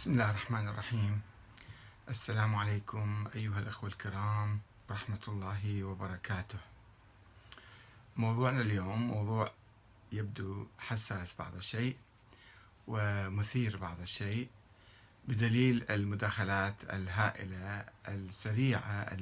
بسم الله الرحمن الرحيم. السلام عليكم أيها الأخوة الكرام ورحمة الله وبركاته. موضوعنا اليوم موضوع يبدو حساس بعض الشيء ومثير بعض الشيء بدليل المداخلات الهائلة السريعة